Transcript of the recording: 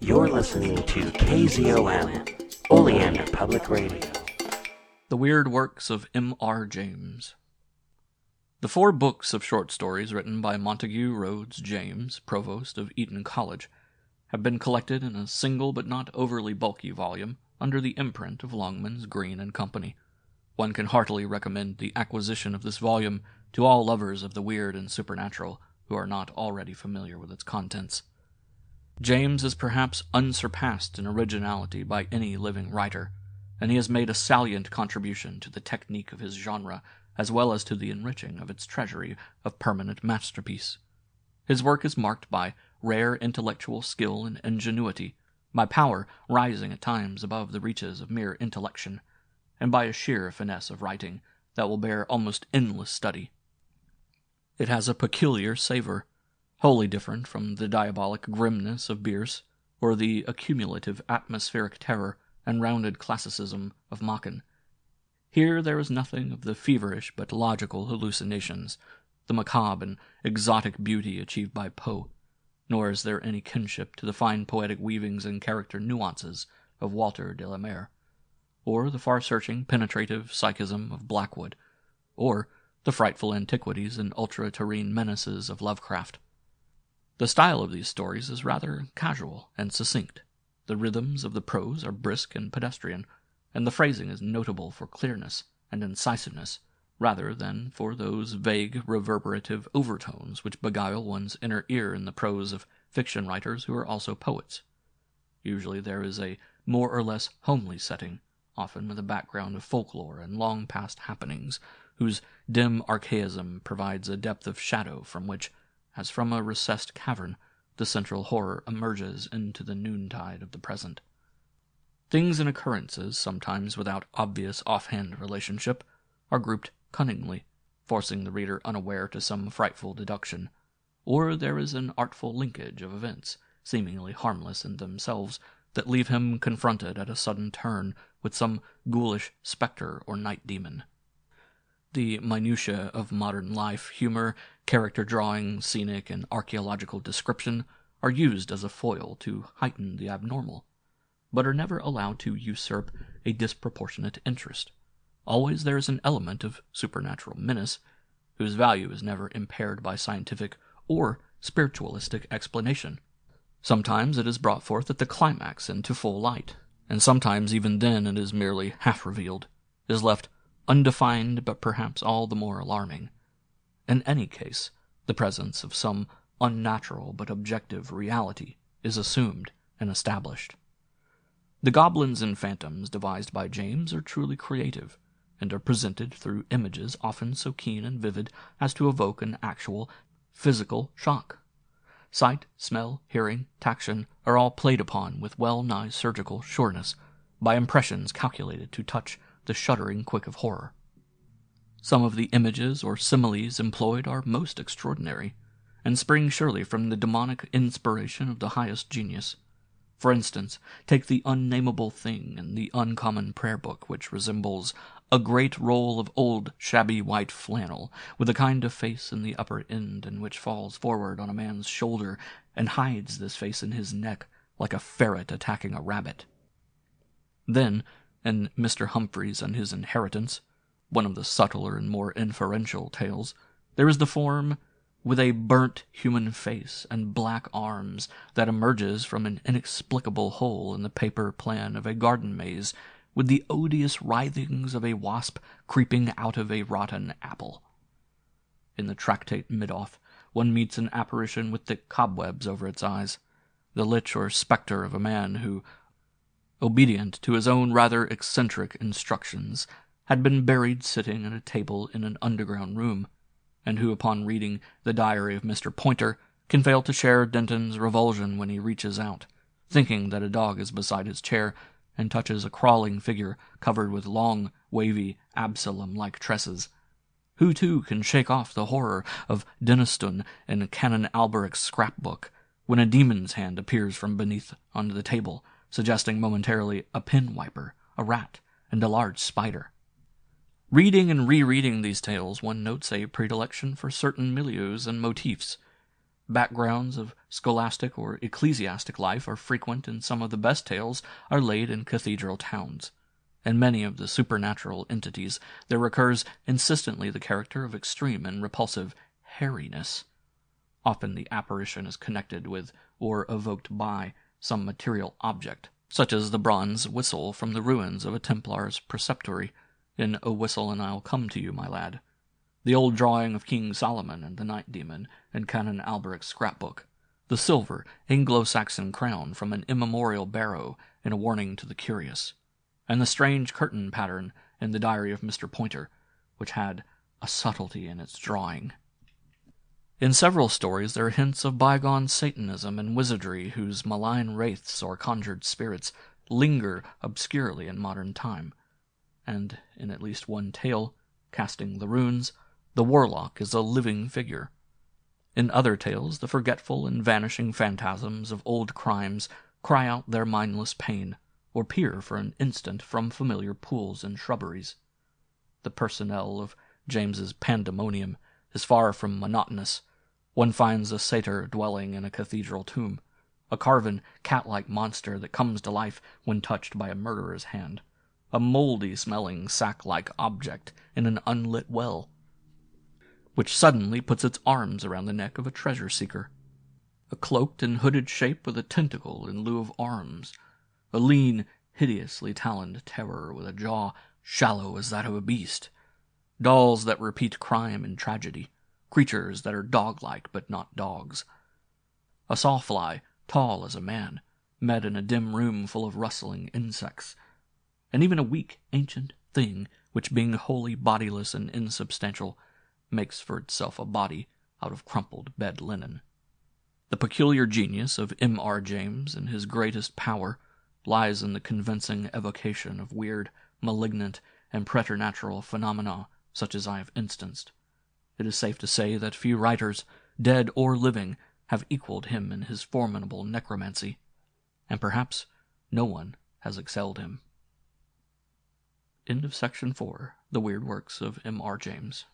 You're listening to KZOM, Oleander Public Radio. The Weird Works of M.R. James. The four books of short stories written by Montague Rhodes James, Provost of Eton College, have been collected in a single but not overly bulky volume under the imprint of Longmans, Green and Company. One can heartily recommend the acquisition of this volume to all lovers of the weird and supernatural who are not already familiar with its contents. James is perhaps unsurpassed in originality by any living writer, and he has made a salient contribution to the technique of his genre as well as to the enriching of its treasury of permanent masterpiece. His work is marked by rare intellectual skill and ingenuity, by power rising at times above the reaches of mere intellection, and by a sheer finesse of writing that will bear almost endless study. It has a peculiar savor, wholly different from the diabolic grimness of Bierce, or the accumulative atmospheric terror and rounded classicism of Machen. Here there is nothing of the feverish but logical hallucinations, the macabre and exotic beauty achieved by Poe, nor is there any kinship to the fine poetic weavings and character nuances of Walter de la Mare, or the far-searching penetrative psychism of Blackwood, or the frightful antiquities and ultra-terrene menaces of Lovecraft. The style of these stories is rather casual and succinct. The rhythms of the prose are brisk and pedestrian, and the phrasing is notable for clearness and incisiveness rather than for those vague reverberative overtones which beguile one's inner ear in the prose of fiction writers who are also poets. Usually there is a more or less homely setting, often with a background of folklore and long past happenings, whose dim archaism provides a depth of shadow from which, as from a recessed cavern, the central horror emerges into the noontide of the present. Things and occurrences, sometimes without obvious offhand relationship, are grouped cunningly, forcing the reader unaware to some frightful deduction, or there is an artful linkage of events, seemingly harmless in themselves, that leave him confronted at a sudden turn with some ghoulish spectre or night demon. The minutiae of modern life, humor, character drawing, scenic and archaeological description are used as a foil to heighten the abnormal, but are never allowed to usurp a disproportionate interest. Always there is an element of supernatural menace, whose value is never impaired by scientific or spiritualistic explanation. Sometimes it is brought forth at the climax into full light, and sometimes even then it is merely half revealed, is left undefined but perhaps all the more alarming. In any case, the presence of some unnatural but objective reality is assumed and established. The goblins and phantoms devised by James are truly creative and are presented through images often so keen and vivid as to evoke an actual physical shock. Sight, smell, hearing, taction are all played upon with well nigh surgical sureness, by impressions calculated to touch the shuddering quick of horror. Some of the images or similes employed are most extraordinary, and spring surely from the demonic inspiration of the highest genius. For instance, take the unnamable thing in the uncommon prayer book, which resembles a great roll of old shabby white flannel, with a kind of face in the upper end, and which falls forward on a man's shoulder, and hides this face in his neck, like a ferret attacking a rabbit. Then, in Mr. Humphreys and His Inheritance, one of the subtler and more inferential tales, there is the form with a burnt human face and black arms that emerges from an inexplicable hole in the paper plan of a garden maze with the odious writhings of a wasp creeping out of a rotten apple. In the tractate Middoth, one meets an apparition with thick cobwebs over its eyes, the lich or spectre of a man who, obedient to his own rather eccentric instructions, had been buried sitting at a table in an underground room, and who, upon reading the diary of Mr. Poynter, can fail to share Denton's revulsion when he reaches out, thinking that a dog is beside his chair, and touches a crawling figure covered with long, wavy, Absalom-like tresses. Who, too, can shake off the horror of Dennistoun in Canon Alberic's scrapbook, when a demon's hand appears from beneath under the table, suggesting momentarily a pen wiper, a rat, and a large spider. Reading and rereading these tales, one notes a predilection for certain milieus and motifs. Backgrounds of scholastic or ecclesiastic life are frequent, and some of the best tales are laid in cathedral towns. In many of the supernatural entities there recurs insistently the character of extreme and repulsive hairiness. Often the apparition is connected with, or evoked by, some material object, such as the bronze whistle from the ruins of a Templar's preceptory, in A Whistle and I'll Come to You, My Lad the old drawing of King Solomon and the night demon in Canon Alberic's scrapbook, the silver Anglo Saxon crown from an immemorial barrow in a warning to the curious, and the strange curtain pattern in the diary of Mr. Poynter, which had a subtlety in its drawing. In several stories there are hints of bygone Satanism and wizardry whose malign wraiths or conjured spirits linger obscurely in modern time, and in at least one tale, Casting the Runes, the warlock is a living figure. In other tales, the forgetful and vanishing phantasms of old crimes cry out their mindless pain, or peer for an instant from familiar pools and shrubberies. The personnel of James's Pandemonium is far from monotonous. One finds a satyr dwelling in a cathedral tomb, a carven, cat-like monster that comes to life when touched by a murderer's hand, a mouldy-smelling, sack-like object in an unlit well, which suddenly puts its arms around the neck of a treasure seeker. A cloaked and hooded shape with a tentacle in lieu of arms. A lean, hideously taloned terror with a jaw shallow as that of a beast. Dolls that repeat crime and tragedy. Creatures that are dog-like but not dogs. A sawfly, tall as a man, met in a dim room full of rustling insects. And even a weak, ancient thing, which being wholly bodiless and insubstantial, makes for itself a body out of crumpled bed linen. The peculiar genius of M. R. James and his greatest power lies in the convincing evocation of weird, malignant, and preternatural phenomena such as I have instanced. It is safe to say that few writers, dead or living, have equaled him in his formidable necromancy, and perhaps no one has excelled him. End of section 4 The Weird Works of M. R. James.